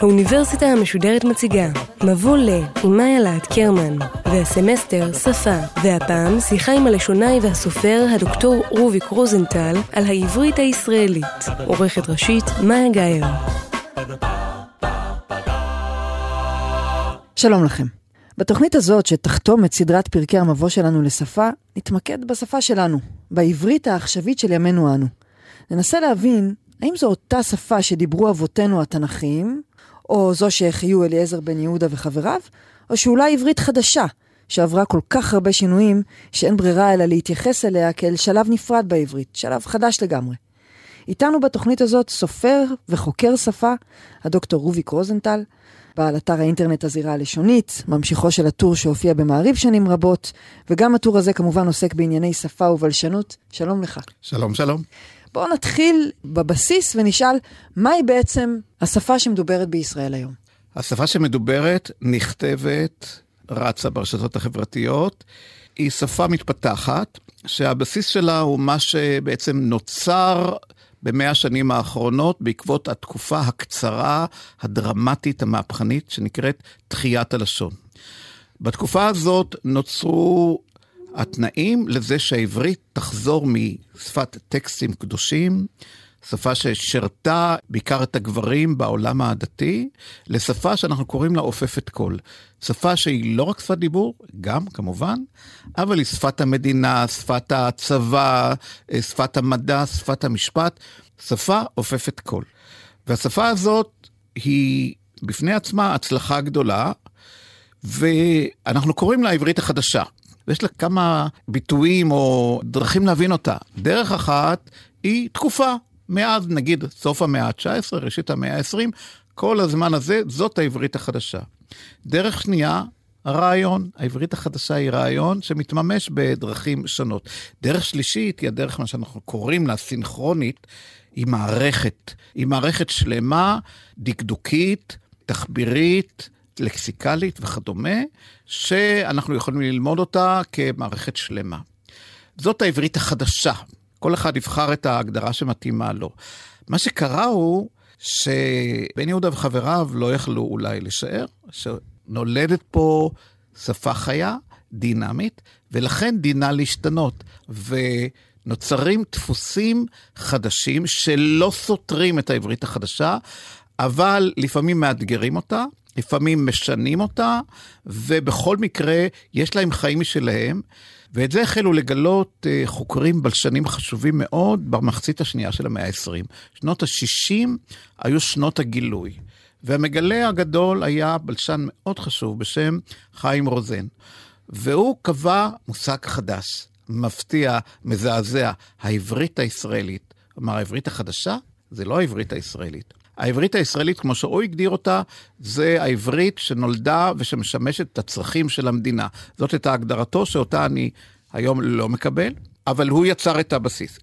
האוניברסיטה המשודרת מציגה מבוא ל עם מאיה להט קרמן והסמסטר שפה והפעם שיחה עם הלשונאי והסופר הדוקטור רוביק רוזנטל על העברית הישראלית עורכת ראשית מאיה גאייר שלום לכם. בתוכנית הזאת, שתחתום את סדרת פרקי המבוא שלנו לשפה, נתמקד בשפה שלנו, בעברית העכשווית של ימינו אנו. ננסה להבין האם זו אותה שפה שדיברו אבותינו התנ"כיים, או זו שהחיו אליעזר בן יהודה וחבריו, או שאולי עברית חדשה, שעברה כל כך הרבה שינויים, שאין ברירה אלא להתייחס אליה כאל שלב נפרד בעברית, שלב חדש לגמרי. איתנו בתוכנית הזאת סופר וחוקר שפה, הדוקטור רוביק רוזנטל, בעל אתר האינטרנט הזירה הלשונית, ממשיכו של הטור שהופיע במעריב שנים רבות, וגם הטור הזה כמובן עוסק בענייני שפה ובלשנות. שלום לך. שלום, שלום. בואו נתחיל בבסיס ונשאל, מהי בעצם השפה שמדוברת בישראל היום? השפה שמדוברת, נכתבת, רצה ברשתות החברתיות, היא שפה מתפתחת, שהבסיס שלה הוא מה שבעצם נוצר במאה השנים האחרונות בעקבות התקופה הקצרה, הדרמטית, המהפכנית, שנקראת תחיית הלשון. בתקופה הזאת נוצרו התנאים לזה שהעברית תחזור משפת טקסטים קדושים, שפה ששירתה בעיקר את הגברים בעולם הדתי, לשפה שאנחנו קוראים לה עופפת קול. שפה שהיא לא רק שפת דיבור, גם כמובן, אבל היא שפת המדינה, שפת הצבא, שפת המדע, שפת המשפט, שפה עופפת קול. והשפה הזאת היא בפני עצמה הצלחה גדולה, ואנחנו קוראים לה העברית החדשה. ויש לה כמה ביטויים או דרכים להבין אותה. דרך אחת היא תקופה, מאז נגיד סוף המאה ה-19, ראשית המאה ה-20, כל הזמן הזה, זאת העברית החדשה. דרך שנייה, הרעיון, העברית החדשה היא רעיון שמתממש בדרכים שונות. דרך שלישית היא הדרך, מה שאנחנו קוראים לה סינכרונית, היא מערכת. היא מערכת שלמה, דקדוקית, תחבירית, לקסיקלית וכדומה, שאנחנו יכולים ללמוד אותה כמערכת שלמה. זאת העברית החדשה. כל אחד יבחר את ההגדרה שמתאימה לו. מה שקרה הוא שבן יהודה וחבריו לא יכלו אולי לשער, שנולדת פה שפה חיה, דינמית, ולכן דינה להשתנות. ונוצרים דפוסים חדשים שלא סותרים את העברית החדשה, אבל לפעמים מאתגרים אותה, לפעמים משנים אותה, ובכל מקרה יש להם חיים משלהם. ואת זה החלו לגלות uh, חוקרים בלשנים חשובים מאוד במחצית השנייה של המאה ה-20. שנות ה-60 היו שנות הגילוי, והמגלה הגדול היה בלשן מאוד חשוב בשם חיים רוזן. והוא קבע מושג חדש, מפתיע, מזעזע, העברית הישראלית. כלומר, העברית החדשה זה לא העברית הישראלית. העברית הישראלית, כמו שהוא הגדיר אותה, זה העברית שנולדה ושמשמשת את הצרכים של המדינה. זאת הייתה הגדרתו שאותה אני היום לא מקבל, אבל הוא יצר את הבסיס.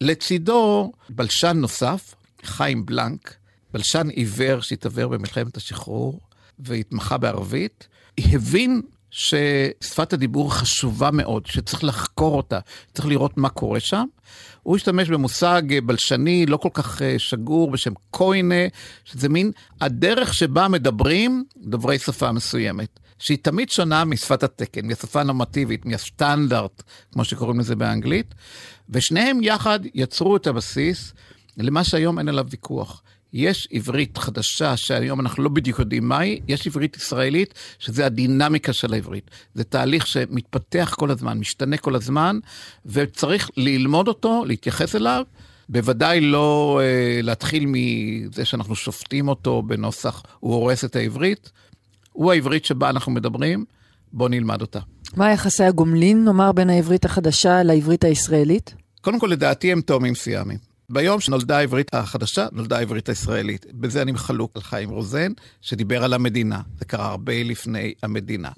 לצידו, בלשן נוסף, חיים בלנק, בלשן עיוור שהתעוור במלחמת השחרור והתמחה בערבית, הבין ששפת הדיבור חשובה מאוד, שצריך לחקור אותה, צריך לראות מה קורה שם. הוא השתמש במושג בלשני לא כל כך אה, שגור בשם קוינה, שזה מין הדרך שבה מדברים דוברי שפה מסוימת, שהיא תמיד שונה משפת התקן, מהשפה הנורמטיבית, מהסטנדרט, כמו שקוראים לזה באנגלית, ושניהם יחד יצרו את הבסיס למה שהיום אין עליו ויכוח. יש עברית חדשה שהיום אנחנו לא בדיוק יודעים מהי, יש עברית ישראלית שזה הדינמיקה של העברית. זה תהליך שמתפתח כל הזמן, משתנה כל הזמן, וצריך ללמוד אותו, להתייחס אליו. בוודאי לא אה, להתחיל מזה שאנחנו שופטים אותו בנוסח, הוא הורס את העברית. הוא העברית שבה אנחנו מדברים, בואו נלמד אותה. מה יחסי הגומלין, נאמר, בין העברית החדשה לעברית הישראלית? קודם כל, לדעתי הם תאומים סיאמיים. ביום שנולדה העברית החדשה, נולדה העברית הישראלית. בזה אני חלוק על חיים רוזן, שדיבר על המדינה. זה קרה הרבה לפני המדינה.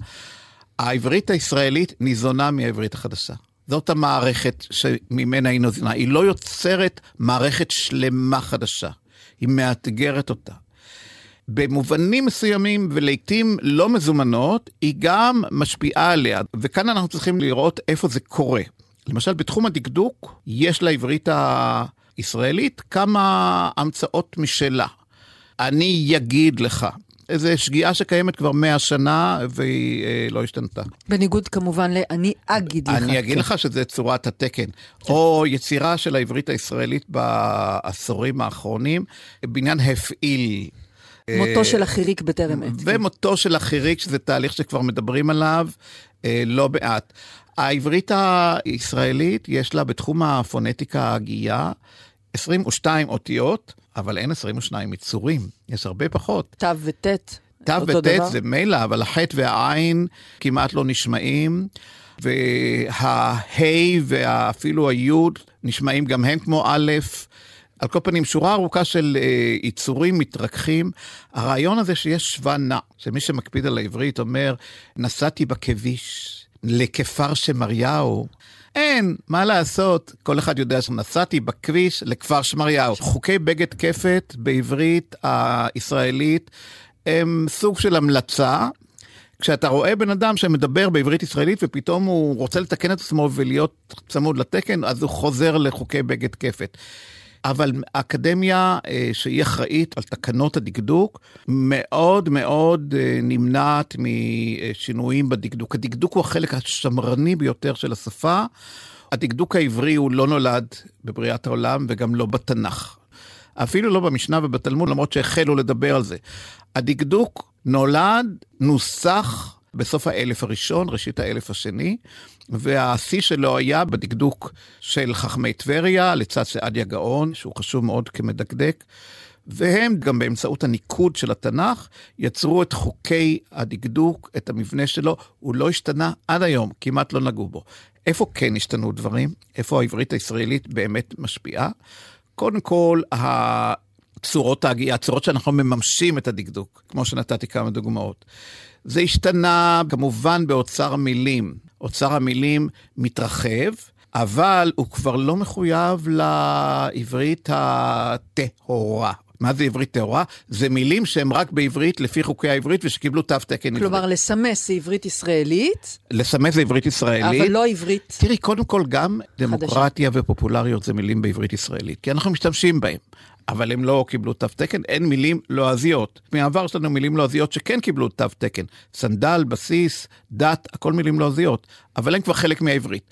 העברית הישראלית ניזונה מהעברית החדשה. זאת המערכת שממנה היא ניזונה. היא לא יוצרת מערכת שלמה חדשה, היא מאתגרת אותה. במובנים מסוימים ולעיתים לא מזומנות, היא גם משפיעה עליה. וכאן אנחנו צריכים לראות איפה זה קורה. למשל, בתחום הדקדוק, יש לעברית הישראלית כמה המצאות משלה. אני אגיד לך, איזו שגיאה שקיימת כבר מאה שנה והיא אה, לא השתנתה. בניגוד כמובן ל"אני אגיד לך". אני אגיד כן. לך שזה צורת התקן. או יצירה של העברית הישראלית בעשורים האחרונים, בניין הפעיל. מותו אה, של החיריק בטרם עת. כן. ומותו של החיריק, שזה תהליך שכבר מדברים עליו אה, לא מעט. העברית הישראלית, יש לה בתחום הפונטיקה ההגייה 22 אותיות, אבל אין 22 יצורים, יש הרבה פחות. תו וט'. תו אותו וט' דבר? זה מילא, אבל החטא והעין כמעט לא נשמעים, והה' ואפילו היוד נשמעים גם הם כמו א'. על כל פנים, שורה ארוכה של אה, יצורים מתרככים. הרעיון הזה שיש שווה נע, שמי שמקפיד על העברית אומר, נסעתי בכביש לכפר שמריהו. אין, מה לעשות, כל אחד יודע שנסעתי בכביש לכפר שמריהו. חוקי בגד כפת בעברית הישראלית הם סוג של המלצה. כשאתה רואה בן אדם שמדבר בעברית ישראלית ופתאום הוא רוצה לתקן את עצמו ולהיות צמוד לתקן, אז הוא חוזר לחוקי בגד כפת. אבל האקדמיה אה, שהיא אחראית על תקנות הדקדוק, מאוד מאוד אה, נמנעת משינויים בדקדוק. הדקדוק הוא החלק השמרני ביותר של השפה. הדקדוק העברי הוא לא נולד בבריאת העולם וגם לא בתנ"ך. אפילו לא במשנה ובתלמוד, למרות שהחלו לדבר על זה. הדקדוק נולד, נוסח בסוף האלף הראשון, ראשית האלף השני, והשיא שלו היה בדקדוק של חכמי טבריה, לצד סעדיה גאון, שהוא חשוב מאוד כמדקדק. והם גם באמצעות הניקוד של התנ"ך יצרו את חוקי הדקדוק, את המבנה שלו, הוא לא השתנה עד היום, כמעט לא נגעו בו. איפה כן השתנו דברים? איפה העברית הישראלית באמת משפיעה? קודם כל, הצורות ההגייה, הצורות שאנחנו מממשים את הדקדוק, כמו שנתתי כמה דוגמאות. זה השתנה כמובן באוצר המילים. אוצר המילים מתרחב, אבל הוא כבר לא מחויב לעברית הטהורה. מה זה עברית טהורה? זה מילים שהן רק בעברית לפי חוקי העברית ושקיבלו תו תקן עברית. כלומר, לסמס זה עברית ישראלית, לסמס זה עברית ישראלית. אבל לא עברית. תראי, קודם כל, גם דמוקרטיה ופופולריות זה מילים בעברית ישראלית, כי אנחנו משתמשים בהם. אבל הם לא קיבלו תו תקן, אין מילים לועזיות. מהעבר יש לנו מילים לועזיות שכן קיבלו תו תקן. סנדל, בסיס, דת, הכל מילים לועזיות, אבל הם כבר חלק מהעברית.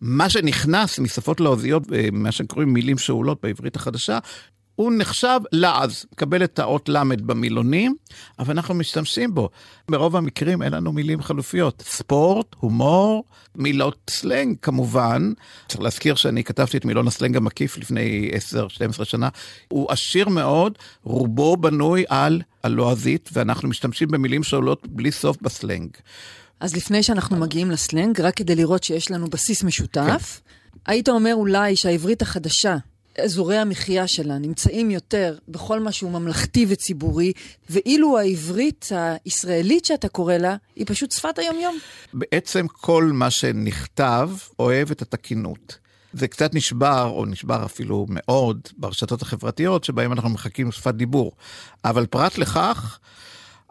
מה שנכנס משפות לועזיות, אה, מה שקוראים מילים שאולות בעברית החדשה, הוא נחשב לעז, מקבל את האות ל' במילונים, אבל אנחנו משתמשים בו. ברוב המקרים אין לנו מילים חלופיות. ספורט, הומור, מילות סלנג כמובן. צריך להזכיר שאני כתבתי את מילון הסלנג המקיף לפני 10-12 שנה. הוא עשיר מאוד, רובו בנוי על הלועזית, ואנחנו משתמשים במילים שעולות בלי סוף בסלנג. אז לפני שאנחנו מגיעים לסלנג, רק כדי לראות שיש לנו בסיס משותף, היית אומר אולי שהעברית החדשה, אזורי המחיה שלה נמצאים יותר בכל מה שהוא ממלכתי וציבורי, ואילו העברית הישראלית שאתה קורא לה, היא פשוט שפת היומיום. בעצם כל מה שנכתב אוהב את התקינות. זה קצת נשבר, או נשבר אפילו מאוד, ברשתות החברתיות, שבהן אנחנו מחכים שפת דיבור. אבל פרט לכך,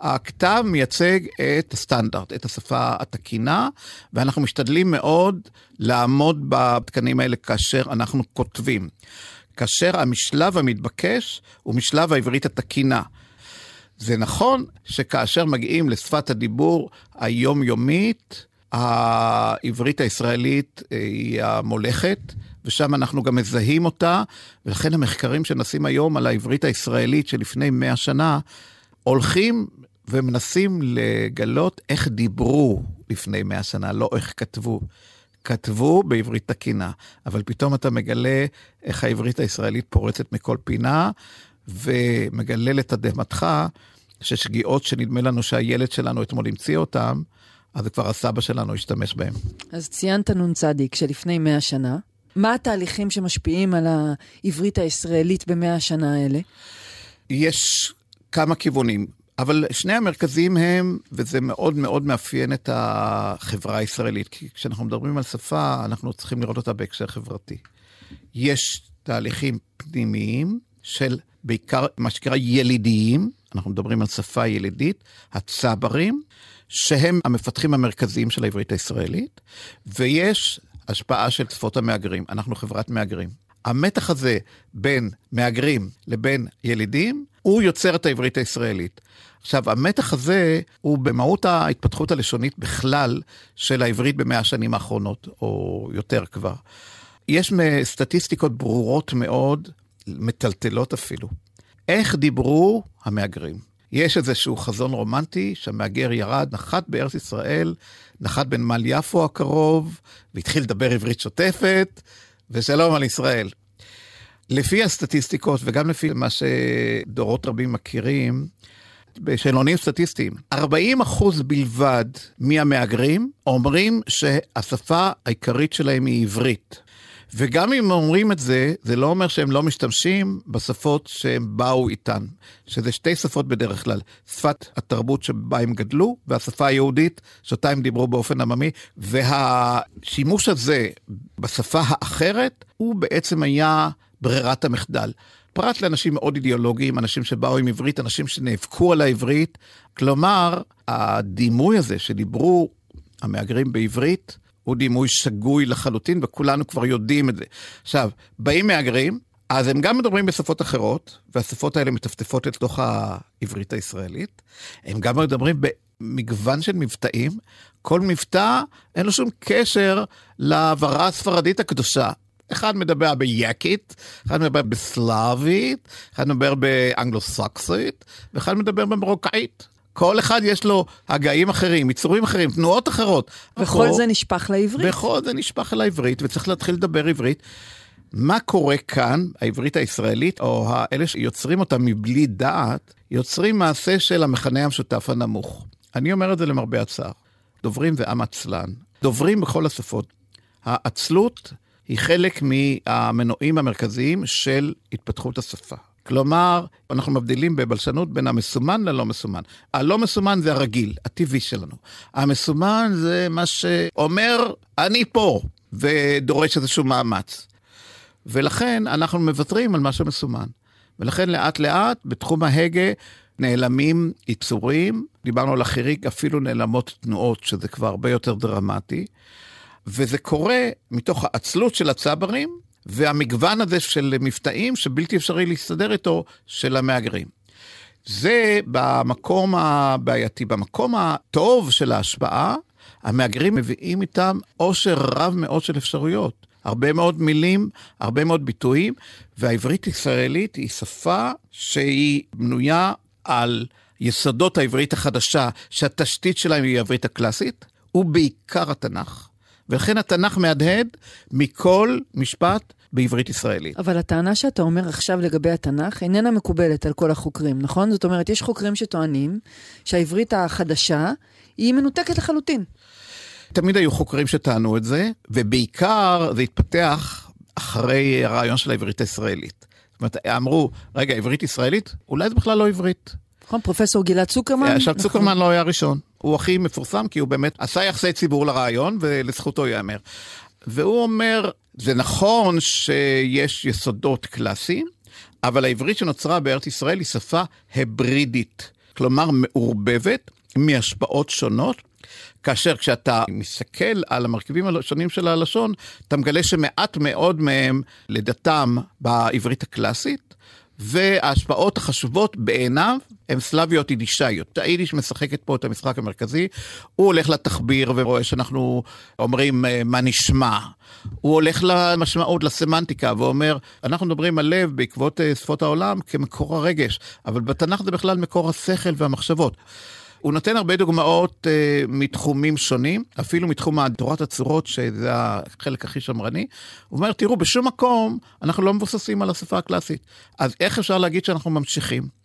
הכתב מייצג את הסטנדרט, את השפה התקינה, ואנחנו משתדלים מאוד לעמוד בתקנים האלה כאשר אנחנו כותבים. כאשר המשלב המתבקש הוא משלב העברית התקינה. זה נכון שכאשר מגיעים לשפת הדיבור היומיומית, העברית הישראלית אה, היא המולכת, ושם אנחנו גם מזהים אותה, ולכן המחקרים שנשים היום על העברית הישראלית שלפני מאה שנה, הולכים ומנסים לגלות איך דיברו לפני מאה שנה, לא איך כתבו. כתבו בעברית תקינה, אבל פתאום אתה מגלה איך העברית הישראלית פורצת מכל פינה, ומגלה לתדהמתך ששגיאות שנדמה לנו שהילד שלנו אתמול המציא אותם, אז כבר הסבא שלנו השתמש בהם. אז ציינת נ"צ שלפני מאה שנה. מה התהליכים שמשפיעים על העברית הישראלית במאה השנה האלה? יש כמה כיוונים, אבל שני המרכזיים הם, וזה מאוד מאוד מאפיין את החברה הישראלית, כי כשאנחנו מדברים על שפה, אנחנו צריכים לראות אותה בהקשר חברתי. יש תהליכים פנימיים של בעיקר מה שנקרא ילידיים, אנחנו מדברים על שפה ילידית, הצברים, שהם המפתחים המרכזיים של העברית הישראלית, ויש השפעה של שפות המהגרים. אנחנו חברת מהגרים. המתח הזה בין מהגרים לבין ילידים, הוא יוצר את העברית הישראלית. עכשיו, המתח הזה הוא במהות ההתפתחות הלשונית בכלל של העברית במאה השנים האחרונות, או יותר כבר. יש סטטיסטיקות ברורות מאוד, מטלטלות אפילו. איך דיברו המהגרים? יש איזשהו חזון רומנטי שהמהגר ירד, נחת בארץ ישראל, נחת בנמל יפו הקרוב, והתחיל לדבר עברית שוטפת, ושלום על ישראל. לפי הסטטיסטיקות, וגם לפי מה שדורות רבים מכירים, בשאלונים סטטיסטיים, 40 אחוז בלבד מהמהגרים אומרים שהשפה העיקרית שלהם היא עברית. וגם אם אומרים את זה, זה לא אומר שהם לא משתמשים בשפות שהם באו איתן, שזה שתי שפות בדרך כלל, שפת התרבות שבה הם גדלו, והשפה היהודית, שאותה הם דיברו באופן עממי, והשימוש הזה בשפה האחרת, הוא בעצם היה ברירת המחדל. פרט לאנשים מאוד אידיאולוגיים, אנשים שבאו עם עברית, אנשים שנאבקו על העברית. כלומר, הדימוי הזה שדיברו המהגרים בעברית, הוא דימוי שגוי לחלוטין, וכולנו כבר יודעים את זה. עכשיו, באים מהגרים, אז הם גם מדברים בשפות אחרות, והשפות האלה מטפטפות לתוך העברית הישראלית. הם גם מדברים במגוון של מבטאים. כל מבטא, אין לו שום קשר לעברה הספרדית הקדושה. אחד מדבר ביקית, אחד מדבר בסלאבית, אחד מדבר באנגלו-סקסית, ואחד מדבר במרוקאית. כל אחד יש לו הגאים אחרים, יצורים אחרים, תנועות אחרות. וכל פה, זה נשפך לעברית. וכל זה נשפך לעברית, וצריך להתחיל לדבר עברית. מה קורה כאן, העברית הישראלית, או אלה שיוצרים אותה מבלי דעת, יוצרים מעשה של המכנה המשותף הנמוך. אני אומר את זה למרבה הצער. דוברים זה עם עצלן. דוברים בכל השפות. העצלות היא חלק מהמנועים המרכזיים של התפתחות השפה. כלומר, אנחנו מבדילים בבלשנות בין המסומן ללא מסומן. הלא מסומן זה הרגיל, הטבעי שלנו. המסומן זה מה שאומר, אני פה, ודורש איזשהו מאמץ. ולכן אנחנו מוותרים על מה שמסומן. ולכן לאט לאט בתחום ההגה נעלמים יצורים, דיברנו על החיריק, אפילו נעלמות תנועות, שזה כבר הרבה יותר דרמטי. וזה קורה מתוך העצלות של הצברים והמגוון הזה של מבטאים שבלתי אפשרי להסתדר איתו של המהגרים. זה במקום הבעייתי. במקום הטוב של ההשפעה, המהגרים מביאים איתם עושר רב מאוד של אפשרויות. הרבה מאוד מילים, הרבה מאוד ביטויים, והעברית הישראלית היא שפה שהיא בנויה על יסודות העברית החדשה, שהתשתית שלהם היא העברית הקלאסית, ובעיקר התנ"ך. ולכן התנ"ך מהדהד מכל משפט בעברית ישראלית. אבל הטענה שאתה אומר עכשיו לגבי התנ"ך איננה מקובלת על כל החוקרים, נכון? זאת אומרת, יש חוקרים שטוענים שהעברית החדשה היא מנותקת לחלוטין. תמיד היו חוקרים שטענו את זה, ובעיקר זה התפתח אחרי הרעיון של העברית הישראלית. זאת אומרת, אמרו, רגע, עברית ישראלית? אולי זה בכלל לא עברית. נכון, פרופסור גלעד צוקרמן? עכשיו, נכון. צוקרמן לא היה ראשון. הוא הכי מפורסם, כי הוא באמת עשה יחסי ציבור לרעיון, ולזכותו ייאמר. והוא אומר, זה נכון שיש יסודות קלאסיים, אבל העברית שנוצרה בארץ ישראל היא שפה הברידית, כלומר מעורבבת מהשפעות שונות, כאשר כשאתה מסתכל על המרכיבים השונים של הלשון, אתה מגלה שמעט מאוד מהם, לדתם, בעברית הקלאסית, וההשפעות החשובות בעיניו הן סלאביות יידישאיות. היידיש משחקת פה את המשחק המרכזי, הוא הולך לתחביר ורואה שאנחנו אומרים אה, מה נשמע. הוא הולך למשמעות, לסמנטיקה, ואומר, אנחנו מדברים על לב בעקבות אה, שפות העולם כמקור הרגש, אבל בתנ"ך זה בכלל מקור השכל והמחשבות. הוא נותן הרבה דוגמאות uh, מתחומים שונים, אפילו מתחום תורת הצורות, שזה החלק הכי שמרני. הוא אומר, תראו, בשום מקום אנחנו לא מבוססים על השפה הקלאסית. אז איך אפשר להגיד שאנחנו ממשיכים?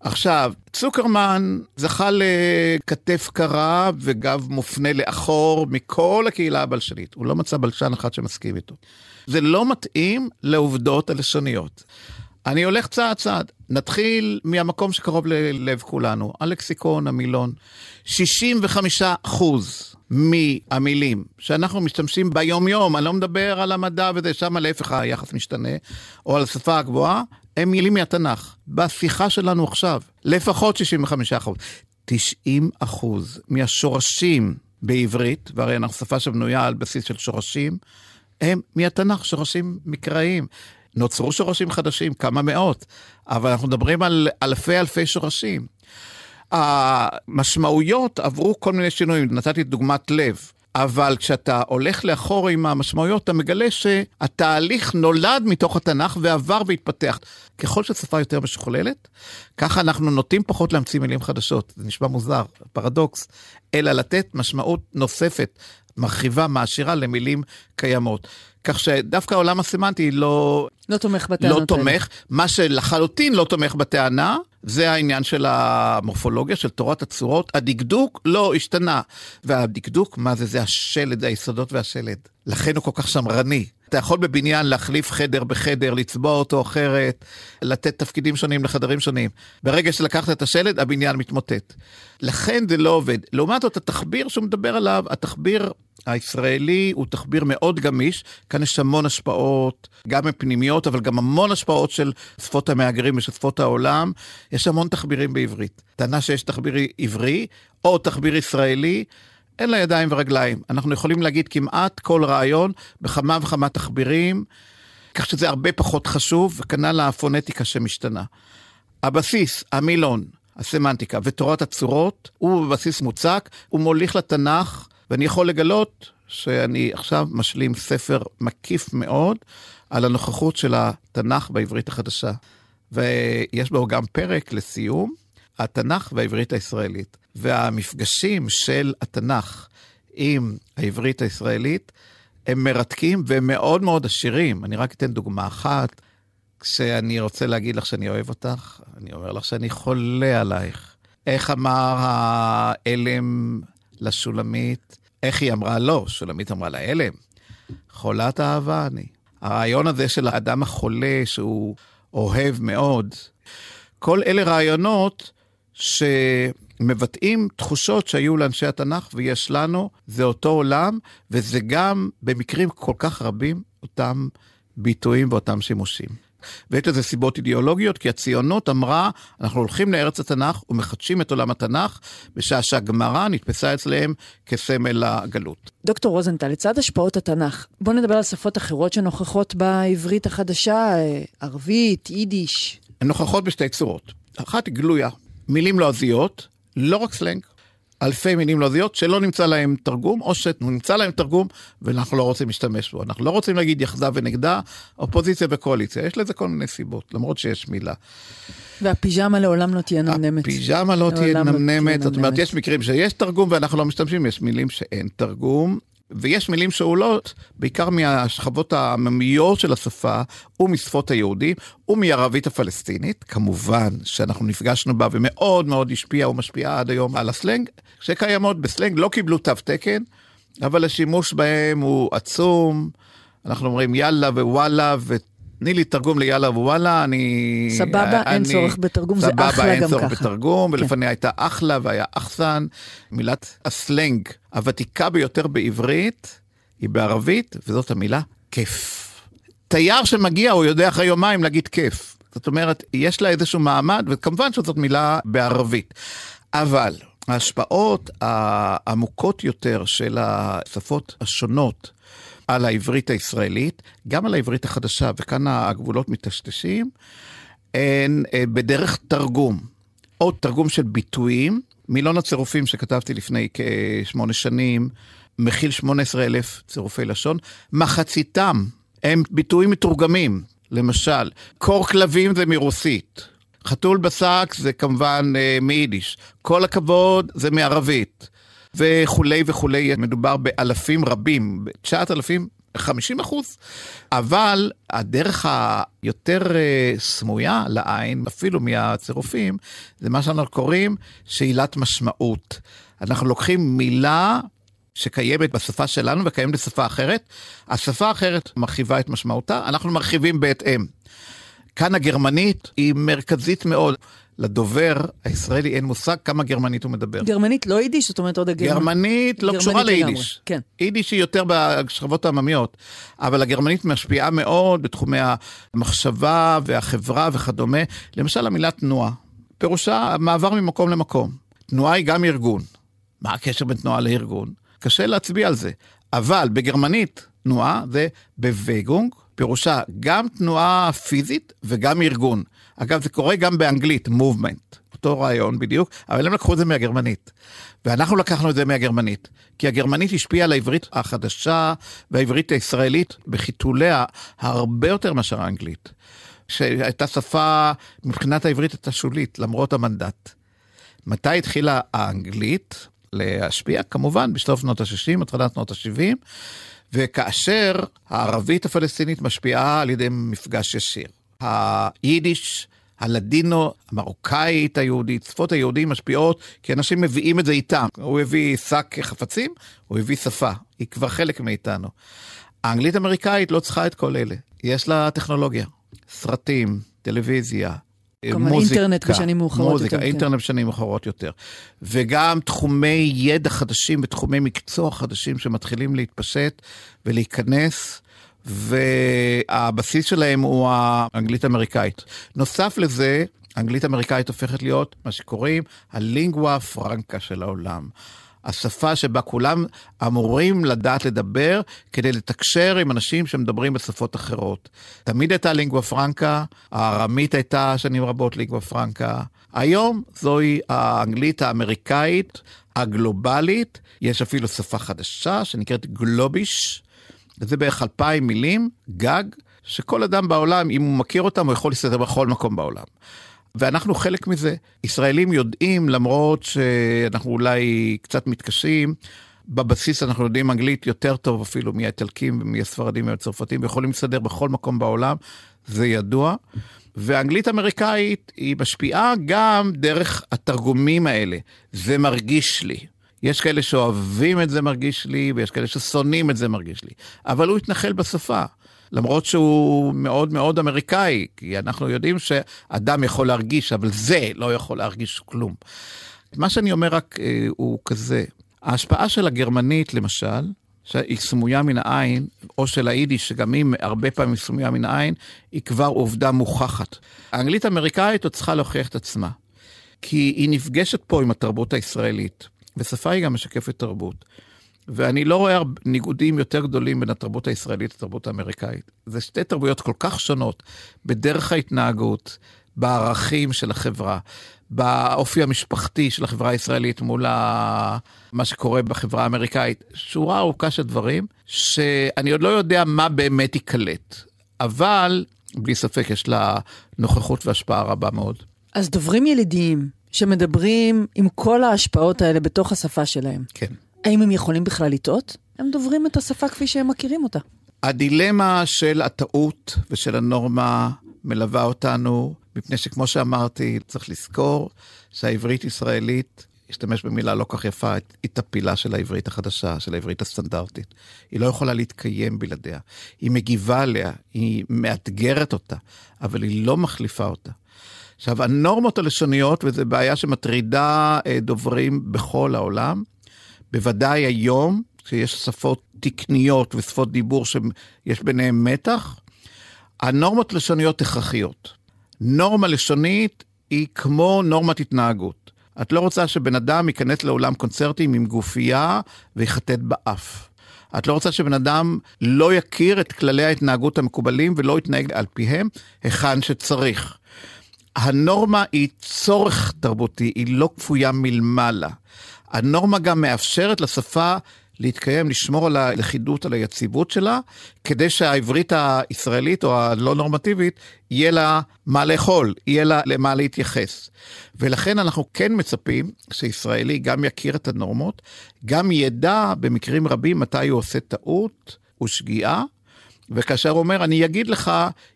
עכשיו, צוקרמן זכה לכתף קרה וגב מופנה לאחור מכל הקהילה הבלשנית. הוא לא מצא בלשן אחד שמסכים איתו. זה לא מתאים לעובדות הלשוניות. אני הולך צעד צעד. נתחיל מהמקום שקרוב ללב כולנו, הלקסיקון, המילון. 65 אחוז מהמילים שאנחנו משתמשים ביום-יום, אני לא מדבר על המדע וזה, שם להפך היחס משתנה, או על השפה הגבוהה, הם מילים מהתנ"ך. בשיחה שלנו עכשיו, לפחות 65 אחוז. 90 אחוז מהשורשים בעברית, והרי אנחנו שפה שבנויה על בסיס של שורשים, הם מהתנ"ך, שורשים מקראיים. נוצרו שורשים חדשים, כמה מאות, אבל אנחנו מדברים על אלפי אלפי שורשים. המשמעויות עברו כל מיני שינויים, נתתי דוגמת לב. אבל כשאתה הולך לאחור עם המשמעויות, אתה מגלה שהתהליך נולד מתוך התנ"ך ועבר והתפתח. ככל ששפה יותר משוכללת, ככה אנחנו נוטים פחות להמציא מילים חדשות. זה נשמע מוזר, פרדוקס, אלא לתת משמעות נוספת, מרחיבה, מעשירה למילים קיימות. כך שדווקא העולם הסמנטי לא... לא תומך בטענות לא תומך. האלה. מה שלחלוטין לא תומך בטענה, זה העניין של המורפולוגיה, של תורת הצורות. הדקדוק לא השתנה. והדקדוק, מה זה? זה השלד, היסודות והשלד. לכן הוא כל כך שמרני. אתה יכול בבניין להחליף חדר בחדר, לצבוע אותו אחרת, לתת תפקידים שונים לחדרים שונים. ברגע שלקחת את השלד, הבניין מתמוטט. לכן זה לא עובד. לעומת זאת, התחביר שהוא מדבר עליו, התחביר הישראלי הוא תחביר מאוד גמיש, כאן יש המון השפעות, גם מפנימיות, אבל גם המון השפעות של שפות המהגרים ושל שפות העולם. יש המון תחבירים בעברית. טענה שיש תחביר עברי או תחביר ישראלי, אין לה ידיים ורגליים. אנחנו יכולים להגיד כמעט כל רעיון בכמה וכמה תחבירים, כך שזה הרבה פחות חשוב, וכנ"ל הפונטיקה שמשתנה. הבסיס, המילון, הסמנטיקה ותורת הצורות, הוא בבסיס מוצק, הוא מוליך לתנ"ך, ואני יכול לגלות שאני עכשיו משלים ספר מקיף מאוד על הנוכחות של התנ"ך בעברית החדשה. ויש בו גם פרק לסיום, התנ"ך והעברית הישראלית. והמפגשים של התנ"ך עם העברית הישראלית הם מרתקים ומאוד מאוד עשירים. אני רק אתן דוגמה אחת. כשאני רוצה להגיד לך שאני אוהב אותך, אני אומר לך שאני חולה עלייך. איך אמר העלם לשולמית? איך היא אמרה לא? שולמית אמרה לה, הלם, חולת אהבה אני. הרעיון הזה של האדם החולה שהוא אוהב מאוד, כל אלה רעיונות שמבטאים תחושות שהיו לאנשי התנ"ך ויש לנו, זה אותו עולם, וזה גם במקרים כל כך רבים אותם ביטויים ואותם שימושים. ויש לזה סיבות אידיאולוגיות, כי הציונות אמרה, אנחנו הולכים לארץ התנ"ך ומחדשים את עולם התנ"ך, בשעה שהגמרא נתפסה אצלם כסמל הגלות. דוקטור רוזנטל, לצד השפעות התנ"ך, בוא נדבר על שפות אחרות שנוכחות בעברית החדשה, ערבית, יידיש. הן נוכחות בשתי צורות. אחת היא גלויה, מילים לועזיות, לא רק סלנג, אלפי מילים לועזיות שלא נמצא להם תרגום, או שנמצא להם תרגום ואנחנו לא רוצים להשתמש בו. אנחנו לא רוצים להגיד יחדה ונגדה, אופוזיציה וקואליציה. יש לזה כל מיני סיבות, למרות שיש מילה. והפיג'מה לעולם לא תהיה נמנמת. הפיג'מה לא תהיה נמנמת, זאת אומרת, יש מקרים שיש תרגום ואנחנו לא משתמשים, יש מילים שאין תרגום. ויש מילים שעולות בעיקר מהשכבות העממיות של השפה ומשפות היהודים ומערבית הפלסטינית, כמובן שאנחנו נפגשנו בה ומאוד מאוד השפיעה ומשפיעה עד היום על הסלנג, שקיימות בסלנג, לא קיבלו תו תקן, אבל השימוש בהם הוא עצום. אנחנו אומרים יאללה ווואלה תני לי תרגום ליאללה ווואלה, אני... סבבה, אני, אין צורך בתרגום, זה אחלה גם ככה. סבבה, אין צורך בתרגום, כן. ולפניה הייתה אחלה והיה אחסן. מילת הסלנג הוותיקה ביותר בעברית היא בערבית, וזאת המילה כיף. תייר שמגיע, הוא יודע אחרי יומיים להגיד כיף. זאת אומרת, יש לה איזשהו מעמד, וכמובן שזאת מילה בערבית. אבל ההשפעות העמוקות יותר של השפות השונות על העברית הישראלית, גם על העברית החדשה, וכאן הגבולות מטשטשים, הן אה, בדרך תרגום, או תרגום של ביטויים. מילון הצירופים שכתבתי לפני כשמונה שנים, מכיל 18 אלף צירופי לשון, מחציתם הם ביטויים מתורגמים. למשל, קור כלבים זה מרוסית, חתול בשק זה כמובן אה, מיידיש, כל הכבוד זה מערבית. וכולי וכולי, מדובר באלפים רבים, 9,000, 50 אחוז, אבל הדרך היותר אה, סמויה לעין, אפילו מהצירופים, זה מה שאנחנו קוראים שאלת משמעות. אנחנו לוקחים מילה שקיימת בשפה שלנו וקיימת בשפה אחרת, השפה האחרת מרחיבה את משמעותה, אנחנו מרחיבים בהתאם. כאן הגרמנית היא מרכזית מאוד. לדובר הישראלי אין מושג כמה גרמנית הוא מדבר. גרמנית לא יידיש? זאת אומרת עוד הגרמנית. גרמנית לא קשורה ליידיש. כן. יידיש היא יותר בשכבות העממיות, אבל הגרמנית משפיעה מאוד בתחומי המחשבה והחברה וכדומה. למשל המילה תנועה, פירושה מעבר ממקום למקום. תנועה היא גם ארגון. מה הקשר בין תנועה לארגון? קשה להצביע על זה. אבל בגרמנית תנועה זה בווגונג, פירושה גם תנועה פיזית וגם ארגון. אגב, זה קורה גם באנגלית, מובמנט, אותו רעיון בדיוק, אבל הם לקחו את זה מהגרמנית. ואנחנו לקחנו את זה מהגרמנית, כי הגרמנית השפיעה על העברית החדשה והעברית הישראלית בחיתוליה הרבה יותר מאשר האנגלית. שהייתה שפה, מבחינת העברית הייתה שולית, למרות המנדט. מתי התחילה האנגלית להשפיע? כמובן, בשלב שנות ה-60, התחלת שנות ה-70, וכאשר הערבית הפלסטינית משפיעה על ידי מפגש ישיר. היידיש, הלדינו, המרוקאית היהודית, שפות היהודים משפיעות, כי אנשים מביאים את זה איתם. הוא הביא שק חפצים, הוא הביא שפה, היא כבר חלק מאיתנו. האנגלית אמריקאית לא צריכה את כל אלה, יש לה טכנולוגיה, סרטים, טלוויזיה, כמובן מוזיקה, אינטרנט בשנים מאוחרות מוזיקה, יותר, כן. אינטרנט בשנים מאוחרות יותר. וגם תחומי ידע חדשים ותחומי מקצוע חדשים שמתחילים להתפשט ולהיכנס, והבסיס שלהם הוא האנגלית אמריקאית. נוסף לזה, האנגלית אמריקאית הופכת להיות מה שקוראים הלינגואה פרנקה של העולם. השפה שבה כולם אמורים לדעת לדבר כדי לתקשר עם אנשים שמדברים בשפות אחרות. תמיד הייתה לינגואה פרנקה, הארמית הייתה שנים רבות לינגואה פרנקה. היום זוהי האנגלית האמריקאית הגלובלית, יש אפילו שפה חדשה שנקראת גלוביש, וזה בערך אלפיים מילים, גג, שכל אדם בעולם, אם הוא מכיר אותם, הוא יכול להסתדר בכל מקום בעולם. ואנחנו חלק מזה. ישראלים יודעים, למרות שאנחנו אולי קצת מתקשים, בבסיס אנחנו יודעים אנגלית יותר טוב אפילו מהאיטלקים ומהספרדים ומהצרפתים, ויכולים להסתדר בכל מקום בעולם, זה ידוע. ואנגלית אמריקאית היא משפיעה גם דרך התרגומים האלה. זה מרגיש לי. יש כאלה שאוהבים את זה מרגיש לי, ויש כאלה ששונאים את זה מרגיש לי. אבל הוא התנחל בשפה. למרות שהוא מאוד מאוד אמריקאי, כי אנחנו יודעים שאדם יכול להרגיש, אבל זה לא יכול להרגיש כלום. מה שאני אומר רק אה, הוא כזה, ההשפעה של הגרמנית למשל, שהיא סמויה מן העין, או של היידיש, שגם היא הרבה פעמים סמויה מן העין, היא כבר עובדה מוכחת. האנגלית האמריקאית עוד צריכה להוכיח את עצמה, כי היא נפגשת פה עם התרבות הישראלית, ושפה היא גם משקפת תרבות. ואני לא רואה ניגודים יותר גדולים בין התרבות הישראלית לתרבות האמריקאית. זה שתי תרבויות כל כך שונות בדרך ההתנהגות, בערכים של החברה, באופי המשפחתי של החברה הישראלית מול. מה שקורה בחברה האמריקאית. שורה ארוכה של דברים שאני עוד לא יודע מה באמת ייקלט, אבל בלי ספק יש לה נוכחות והשפעה רבה מאוד. אז דוברים ילידיים שמדברים עם כל ההשפעות האלה בתוך השפה שלהם. כן. האם הם יכולים בכלל לטעות? הם דוברים את השפה כפי שהם מכירים אותה. הדילמה של הטעות ושל הנורמה מלווה אותנו, מפני שכמו שאמרתי, צריך לזכור שהעברית ישראלית, אשתמש במילה לא כך יפה, היא טפילה של העברית החדשה, של העברית הסטנדרטית. היא לא יכולה להתקיים בלעדיה. היא מגיבה עליה, היא מאתגרת אותה, אבל היא לא מחליפה אותה. עכשיו, הנורמות הלשוניות, וזו בעיה שמטרידה אה, דוברים בכל העולם, בוודאי היום, כשיש שפות תקניות ושפות דיבור שיש ביניהן מתח, הנורמות לשוניות הכרחיות. נורמה לשונית היא כמו נורמת התנהגות. את לא רוצה שבן אדם ייכנס לאולם קונצרטים עם גופייה ויחטט באף. את לא רוצה שבן אדם לא יכיר את כללי ההתנהגות המקובלים ולא יתנהג על פיהם היכן שצריך. הנורמה היא צורך תרבותי, היא לא כפויה מלמעלה. הנורמה גם מאפשרת לשפה להתקיים, לשמור על הלכידות, על היציבות שלה, כדי שהעברית הישראלית או הלא נורמטיבית, יהיה לה מה לאכול, יהיה לה למה להתייחס. ולכן אנחנו כן מצפים שישראלי גם יכיר את הנורמות, גם ידע במקרים רבים מתי הוא עושה טעות ושגיאה, וכאשר הוא אומר, אני אגיד לך,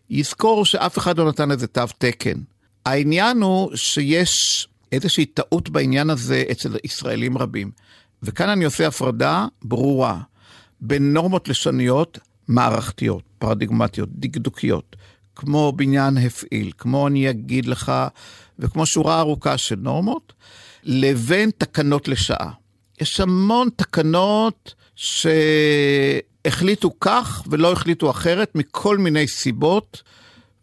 יזכור שאף אחד לא נתן לזה תו תקן. העניין הוא שיש איזושהי טעות בעניין הזה אצל ישראלים רבים. וכאן אני עושה הפרדה ברורה בין נורמות לשוניות מערכתיות, פרדיגמטיות, דקדוקיות, כמו בניין הפעיל, כמו אני אגיד לך, וכמו שורה ארוכה של נורמות, לבין תקנות לשעה. יש המון תקנות שהחליטו כך ולא החליטו אחרת מכל מיני סיבות,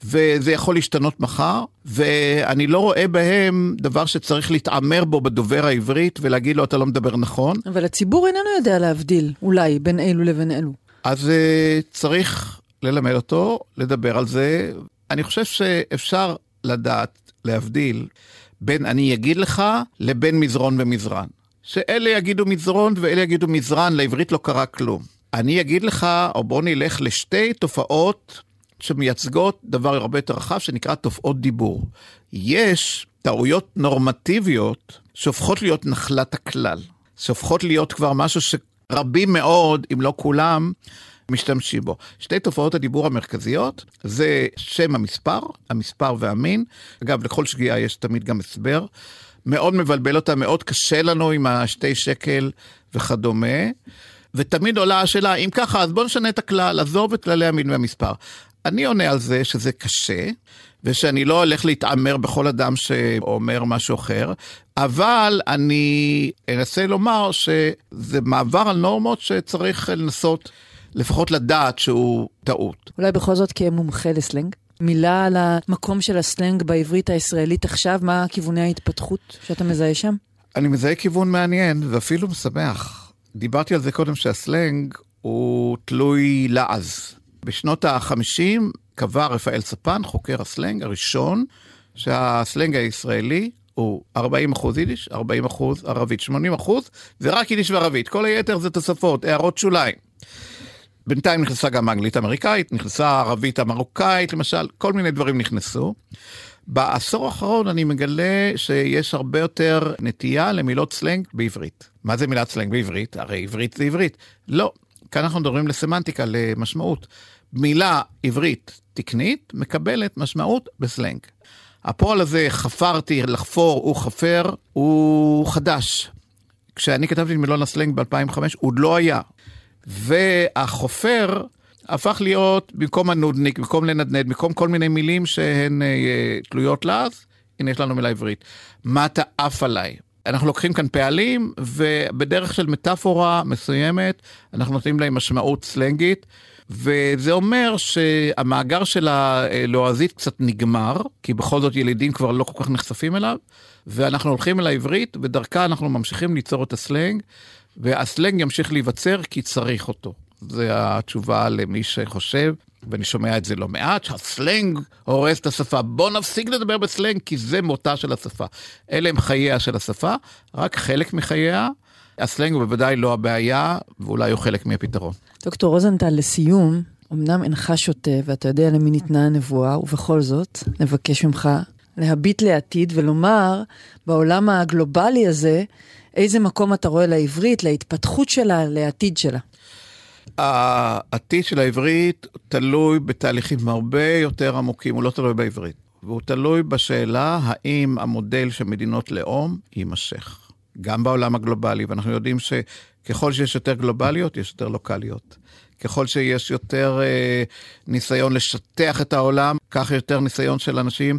וזה יכול להשתנות מחר, ואני לא רואה בהם דבר שצריך להתעמר בו בדובר העברית ולהגיד לו, אתה לא מדבר נכון. אבל הציבור איננו יודע להבדיל, אולי, בין אלו לבין אלו. אז uh, צריך ללמד אותו, לדבר על זה. אני חושב שאפשר לדעת, להבדיל, בין אני אגיד לך לבין מזרון ומזרן. שאלה יגידו מזרון ואלה יגידו מזרן, לעברית לא קרה כלום. אני אגיד לך, או בוא נלך לשתי תופעות שמייצגות דבר הרבה יותר רחב שנקרא תופעות דיבור. יש טעויות נורמטיביות שהופכות להיות נחלת הכלל, שהופכות להיות כבר משהו שרבים מאוד, אם לא כולם, משתמשים בו. שתי תופעות הדיבור המרכזיות זה שם המספר, המספר והמין. אגב, לכל שגיאה יש תמיד גם הסבר. מאוד מבלבל אותה, מאוד קשה לנו עם השתי שקל וכדומה. ותמיד עולה השאלה, אם ככה, אז בוא נשנה את הכלל, עזוב את כללי המין והמספר. אני עונה על זה שזה קשה, ושאני לא הולך להתעמר בכל אדם שאומר משהו אחר, אבל אני אנסה לומר שזה מעבר על נורמות שצריך לנסות לפחות לדעת שהוא טעות. אולי בכל זאת כמומחה לסלנג? מילה על המקום של הסלנג בעברית הישראלית עכשיו, מה כיווני ההתפתחות שאתה מזהה שם? אני מזהה כיוון מעניין ואפילו משמח. דיברתי על זה קודם שהסלנג הוא תלוי לעז. בשנות ה-50 קבע רפאל ספן, חוקר הסלנג הראשון, שהסלנג הישראלי הוא 40 אחוז יידיש, 40 אחוז ערבית, 80 אחוז זה רק יידיש וערבית, כל היתר זה תוספות, הערות שוליים. בינתיים נכנסה גם האנגלית האמריקאית, נכנסה הערבית המרוקאית למשל, כל מיני דברים נכנסו. בעשור האחרון אני מגלה שיש הרבה יותר נטייה למילות סלנג בעברית. מה זה מילת סלנג בעברית? הרי עברית זה עברית. לא, כאן אנחנו מדברים לסמנטיקה, למשמעות. מילה עברית תקנית מקבלת משמעות בסלנג. הפועל הזה, חפרתי, לחפור, הוא חפר, הוא חדש. כשאני כתבתי את מילון הסלנג ב-2005, הוא לא היה. והחופר הפך להיות, במקום הנודניק, במקום לנדנד, במקום כל מיני מילים שהן אה, תלויות לעז, הנה יש לנו מילה עברית. מה אתה עף עליי? אנחנו לוקחים כאן פעלים, ובדרך של מטאפורה מסוימת, אנחנו נותנים להם משמעות סלנגית, וזה אומר שהמאגר של הלועזית קצת נגמר, כי בכל זאת ילידים כבר לא כל כך נחשפים אליו, ואנחנו הולכים אל העברית, ודרכה אנחנו ממשיכים ליצור את הסלנג, והסלנג ימשיך להיווצר כי צריך אותו. זו התשובה למי שחושב, ואני שומע את זה לא מעט, שהסלנג הורס את השפה. בוא נפסיק לדבר בסלנג, כי זה מותה של השפה. אלה הם חייה של השפה, רק חלק מחייה. הסלנג הוא בוודאי לא הבעיה, ואולי הוא חלק מהפתרון. דוקטור רוזנטל, לסיום, אמנם אינך שוטה, ואתה יודע למי ניתנה הנבואה, ובכל זאת, נבקש ממך להביט לעתיד ולומר, בעולם הגלובלי הזה, איזה מקום אתה רואה לעברית, להתפתחות שלה, לעתיד שלה? העתיד של העברית תלוי בתהליכים הרבה יותר עמוקים, הוא לא תלוי בעברית. והוא תלוי בשאלה האם המודל של מדינות לאום יימשך. גם בעולם הגלובלי, ואנחנו יודעים שככל שיש יותר גלובליות, יש יותר לוקאליות. ככל שיש יותר אה, ניסיון לשטח את העולם, כך יותר ניסיון של אנשים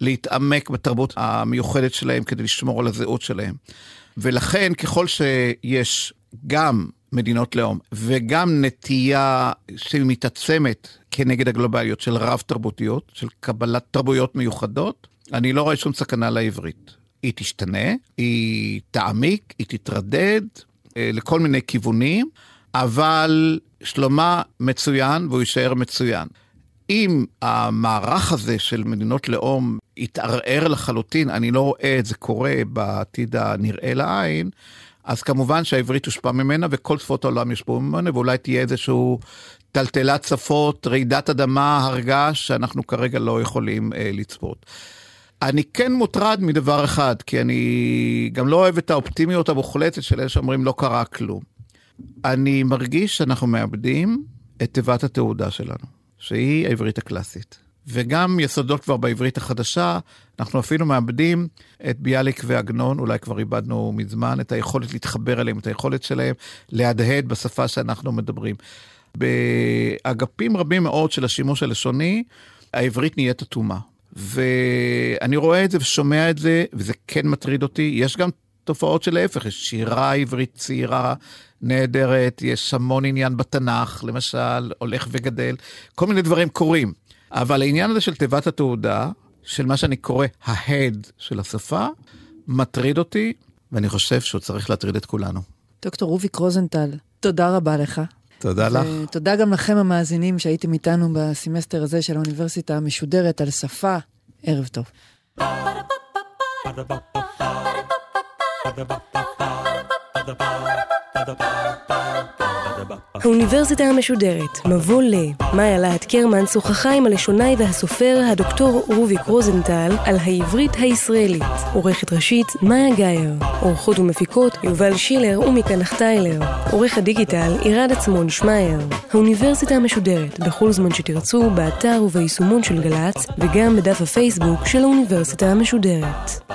להתעמק בתרבות המיוחדת שלהם כדי לשמור על הזהות שלהם. ולכן ככל שיש גם מדינות לאום וגם נטייה שמתעצמת כנגד הגלובליות של רב תרבותיות, של קבלת תרבויות מיוחדות, אני לא רואה שום סכנה לעברית. היא תשתנה, היא תעמיק, היא תתרדד אה, לכל מיני כיוונים, אבל שלומה מצוין והוא יישאר מצוין. אם המערך הזה של מדינות לאום יתערער לחלוטין, אני לא רואה את זה קורה בעתיד הנראה לעין, אז כמובן שהעברית תושפע ממנה וכל שפות העולם יושפעו ממנה, ואולי תהיה איזשהו טלטלת שפות, רעידת אדמה, הרגש, שאנחנו כרגע לא יכולים אה, לצפות. אני כן מוטרד מדבר אחד, כי אני גם לא אוהב את האופטימיות המוחלטת של אלה שאומרים לא קרה כלום. אני מרגיש שאנחנו מאבדים את תיבת התעודה שלנו. שהיא העברית הקלאסית. וגם יסודות כבר בעברית החדשה, אנחנו אפילו מאבדים את ביאליק ועגנון, אולי כבר איבדנו מזמן, את היכולת להתחבר אליהם, את היכולת שלהם להדהד בשפה שאנחנו מדברים. באגפים רבים מאוד של השימוש הלשוני, העברית נהיית אטומה. ואני רואה את זה ושומע את זה, וזה כן מטריד אותי. יש גם תופעות של להפך, יש שירה עברית צעירה נהדרת, יש המון עניין בתנ"ך, למשל, הולך וגדל, כל מיני דברים קורים. אבל העניין הזה של תיבת התעודה, של מה שאני קורא ההד של השפה, מטריד אותי, ואני חושב שהוא צריך להטריד את כולנו. דוקטור רוביק רוזנטל, תודה רבה לך. תודה לך. תודה גם לכם המאזינים שהייתם איתנו בסמסטר הזה של האוניברסיטה המשודרת על שפה. ערב טוב. האוניברסיטה המשודרת, מבוא ל. מאיה להט קרמן שוחחה עם הלשונאי והסופר הדוקטור רוביק רוזנטל על העברית הישראלית. עורכת ראשית, מאיה גאייר. עורכות ומפיקות, יובל שילר ומיקה נחטיילר. עורך הדיגיטל, עירד עצמון שמייר. האוניברסיטה המשודרת, בכל זמן שתרצו, באתר וביישומון של גל"צ, וגם בדף הפייסבוק של האוניברסיטה המשודרת.